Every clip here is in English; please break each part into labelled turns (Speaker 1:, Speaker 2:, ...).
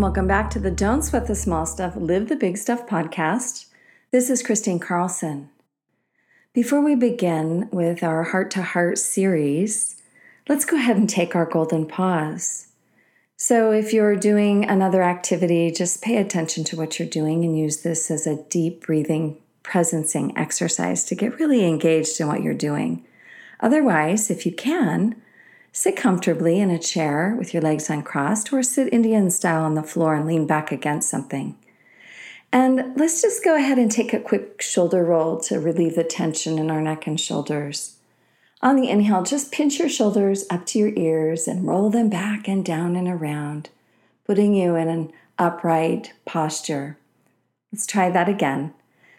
Speaker 1: And welcome back to the Don't Sweat the Small Stuff, Live the Big Stuff podcast. This is Kristine Carlson. Before we begin with our heart to heart series, let's go ahead and take our golden pause. So, if you're doing another activity, just pay attention to what you're doing and use this as a deep breathing, presencing exercise to get really engaged in what you're doing. Otherwise, if you can, Sit comfortably in a chair with your legs uncrossed, or sit Indian style on the floor and lean back against something. And let's just go ahead and take a quick shoulder roll to relieve the tension in our neck and shoulders. On the inhale, just pinch your shoulders up to your ears and roll them back and down and around, putting you in an upright posture. Let's try that again.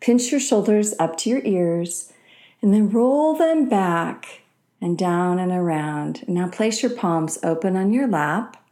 Speaker 1: Pinch your shoulders up to your ears and then roll them back and down and around. Now place your palms open on your lap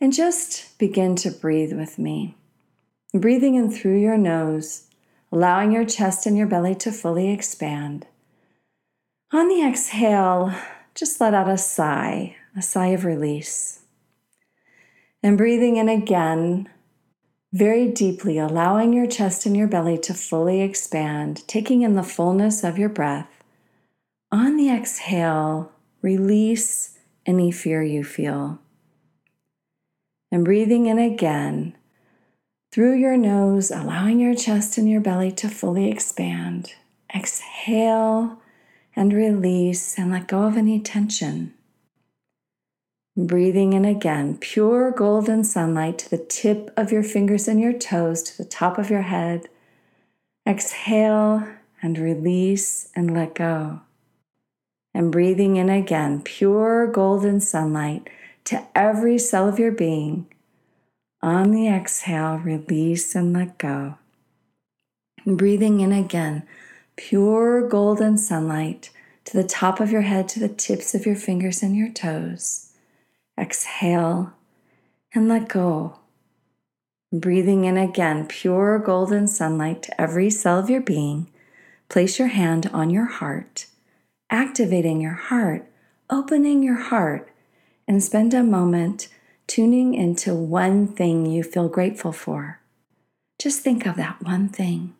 Speaker 1: and just begin to breathe with me. Breathing in through your nose, allowing your chest and your belly to fully expand. On the exhale, just let out a sigh, a sigh of release. And breathing in again, very deeply, allowing your chest and your belly to fully expand, taking in the fullness of your breath. On the exhale, release any fear you feel. And breathing in again through your nose, allowing your chest and your belly to fully expand. Exhale and release and let go of any tension. Breathing in again, pure golden sunlight to the tip of your fingers and your toes, to the top of your head. Exhale and release and let go and breathing in again pure golden sunlight to every cell of your being. On the exhale, release and let go. And breathing in again pure golden sunlight to the top of your head, to the tips of your fingers and your toes. Exhale and let go. Breathing in again pure golden sunlight to every cell of your being. Place your hand on your heart activating your heart, opening your heart, and spend a moment tuning into one thing you feel grateful for. Just think of that one thing.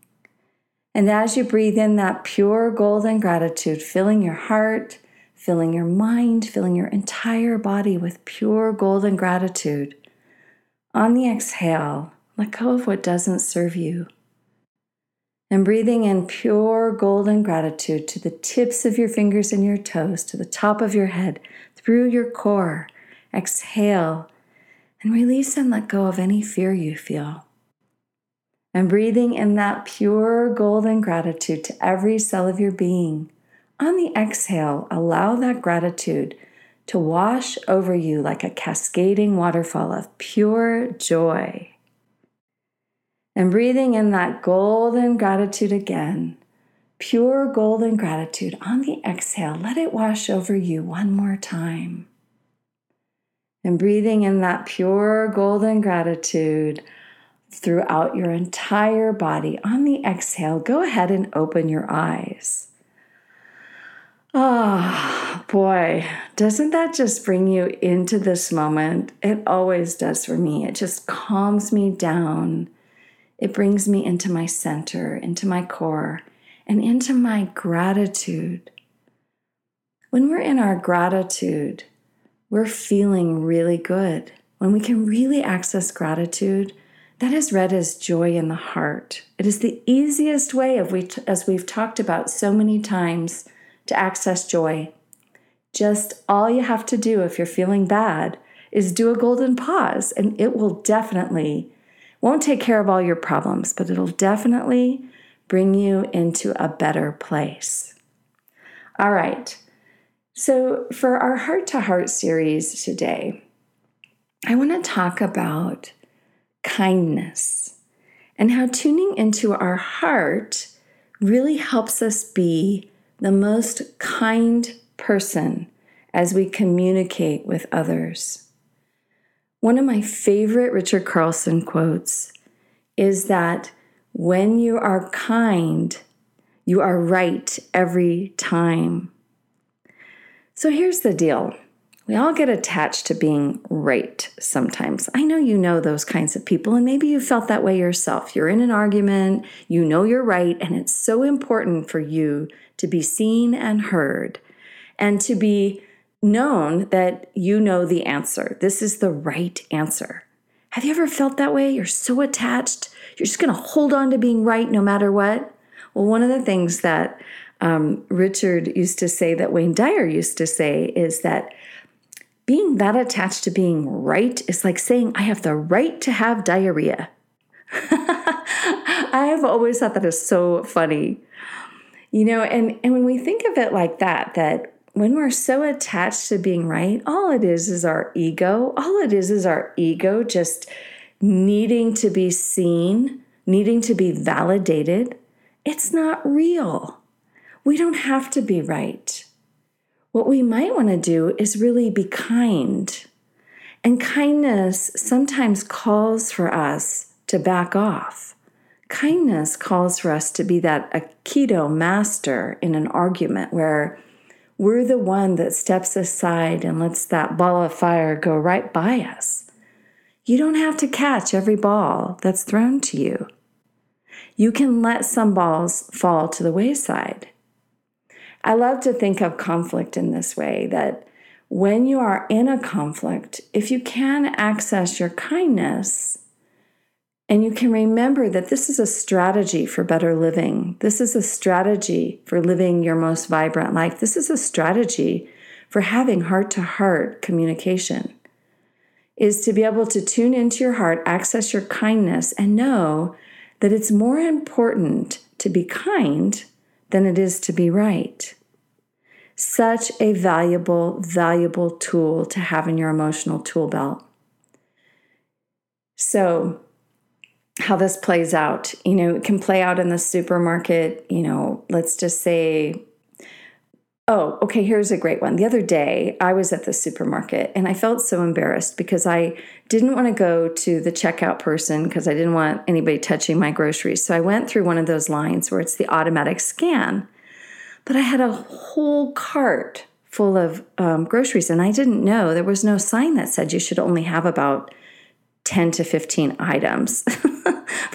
Speaker 1: And as you breathe in that pure golden gratitude, filling your heart, filling your mind, filling your entire body with pure golden gratitude, on the exhale, let go of what doesn't serve you and breathing in pure golden gratitude to the tips of your fingers and your toes, to the top of your head, through your core. Exhale and release and let go of any fear you feel. And breathing in that pure golden gratitude to every cell of your being. On the exhale, allow that gratitude to wash over you like a cascading waterfall of pure joy. And breathing in that golden gratitude again, pure golden gratitude on the exhale, let it wash over you one more time. And breathing in that pure golden gratitude throughout your entire body on the exhale, go ahead and open your eyes. Oh, boy, doesn't that just bring you into this moment? It always does for me. It just calms me down it brings me into my center, into my core, and into my gratitude. When we're in our gratitude, we're feeling really good. When we can really access gratitude, that is read as joy in the heart. It is the easiest way of we as we've talked about so many times to access joy. Just all you have to do if you're feeling bad is do a golden pause and it will definitely won't take care of all your problems, but it'll definitely bring you into a better place. All right. So, for our heart to heart series today, I want to talk about kindness and how tuning into our heart really helps us be the most kind person as we communicate with others. One of my favorite Richard Carlson quotes is that when you are kind, you are right every time. So here's the deal we all get attached to being right sometimes. I know you know those kinds of people, and maybe you felt that way yourself. You're in an argument, you know you're right, and it's so important for you to be seen and heard and to be known that you know the answer. This is the right answer. Have you ever felt that way? You're so attached, you're just going to hold on to being right no matter what. Well, one of the things that um, Richard used to say, that Wayne Dyer used to say, is that being that attached to being right is like saying, I have the right to have diarrhea. I have always thought that is so funny. You know, and, and when we think of it like that, that when we're so attached to being right, all it is is our ego. All it is is our ego just needing to be seen, needing to be validated. It's not real. We don't have to be right. What we might want to do is really be kind. And kindness sometimes calls for us to back off. Kindness calls for us to be that Aikido master in an argument where we're the one that steps aside and lets that ball of fire go right by us. You don't have to catch every ball that's thrown to you. You can let some balls fall to the wayside. I love to think of conflict in this way that when you are in a conflict, if you can access your kindness and you can remember that this is a strategy for better living, this is a strategy for living your most vibrant life, this is a strategy for having heart to heart communication. Is to be able to tune into your heart, access your kindness, and know that it's more important to be kind than it is to be right. Such a valuable, valuable tool to have in your emotional tool belt. So, how this plays out, you know, it can play out in the supermarket, you know, let's just say Oh, okay, here's a great one. The other day, I was at the supermarket and I felt so embarrassed because I didn't want to go to the checkout person because I didn't want anybody touching my groceries. So I went through one of those lines where it's the automatic scan. But I had a whole cart full of um, groceries and I didn't know there was no sign that said you should only have about 10 to 15 items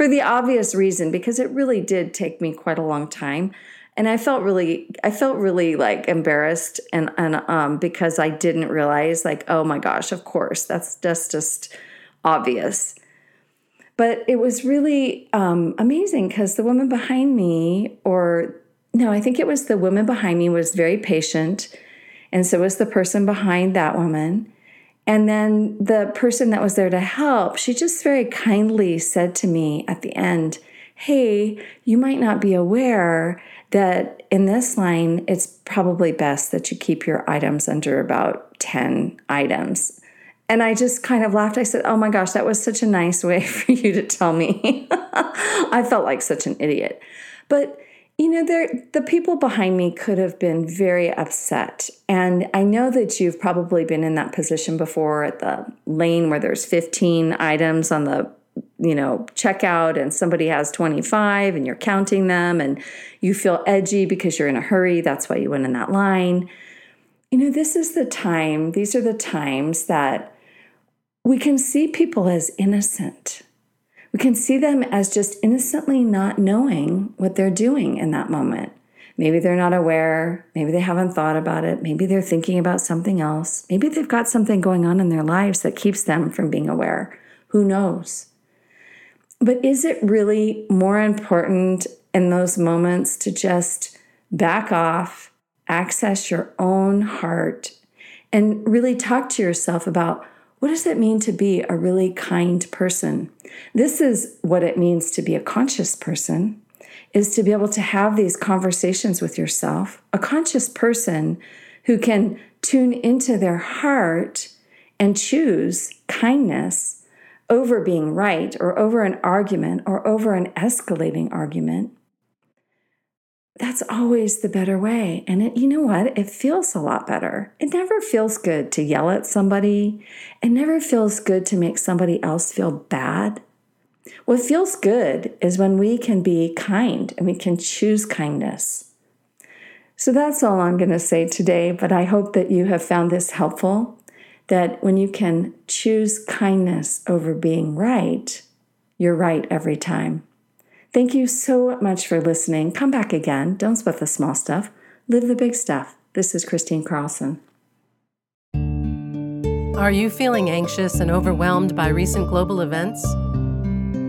Speaker 1: for the obvious reason because it really did take me quite a long time. And I felt really I felt really like embarrassed and and um because I didn't realize like oh my gosh of course that's just just obvious. But it was really um, amazing because the woman behind me or no I think it was the woman behind me was very patient and so was the person behind that woman and then the person that was there to help she just very kindly said to me at the end hey you might not be aware that in this line, it's probably best that you keep your items under about 10 items. And I just kind of laughed. I said, Oh my gosh, that was such a nice way for you to tell me. I felt like such an idiot. But you know, the people behind me could have been very upset. And I know that you've probably been in that position before at the lane where there's 15 items on the you know, checkout and somebody has 25 and you're counting them and you feel edgy because you're in a hurry. That's why you went in that line. You know, this is the time, these are the times that we can see people as innocent. We can see them as just innocently not knowing what they're doing in that moment. Maybe they're not aware. Maybe they haven't thought about it. Maybe they're thinking about something else. Maybe they've got something going on in their lives that keeps them from being aware. Who knows? But is it really more important in those moments to just back off, access your own heart, and really talk to yourself about what does it mean to be a really kind person? This is what it means to be a conscious person is to be able to have these conversations with yourself. A conscious person who can tune into their heart and choose kindness over being right or over an argument or over an escalating argument, that's always the better way. And it, you know what? It feels a lot better. It never feels good to yell at somebody. It never feels good to make somebody else feel bad. What feels good is when we can be kind and we can choose kindness. So that's all I'm going to say today, but I hope that you have found this helpful. That when you can choose kindness over being right, you're right every time. Thank you so much for listening. Come back again. Don't sweat the small stuff, live the big stuff. This is Kristine Carlson.
Speaker 2: Are you feeling anxious and overwhelmed by recent global events?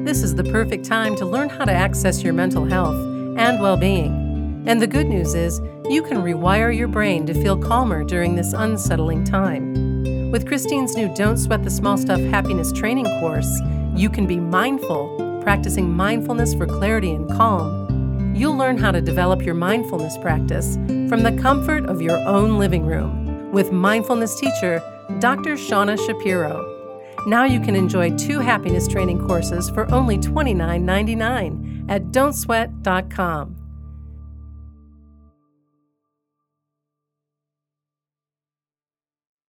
Speaker 2: This is the perfect time to learn how to access your mental health and well being. And the good news is, you can rewire your brain to feel calmer during this unsettling time. With Kristine's new Don't Sweat the Small Stuff Happiness Training course, you can be mindful, practicing mindfulness for clarity and calm. You'll learn how to develop your mindfulness practice from the comfort of your own living room with mindfulness teacher Dr. Shauna Shapiro. Now you can enjoy two happiness training courses for only $29.99 at don'tsweat.com.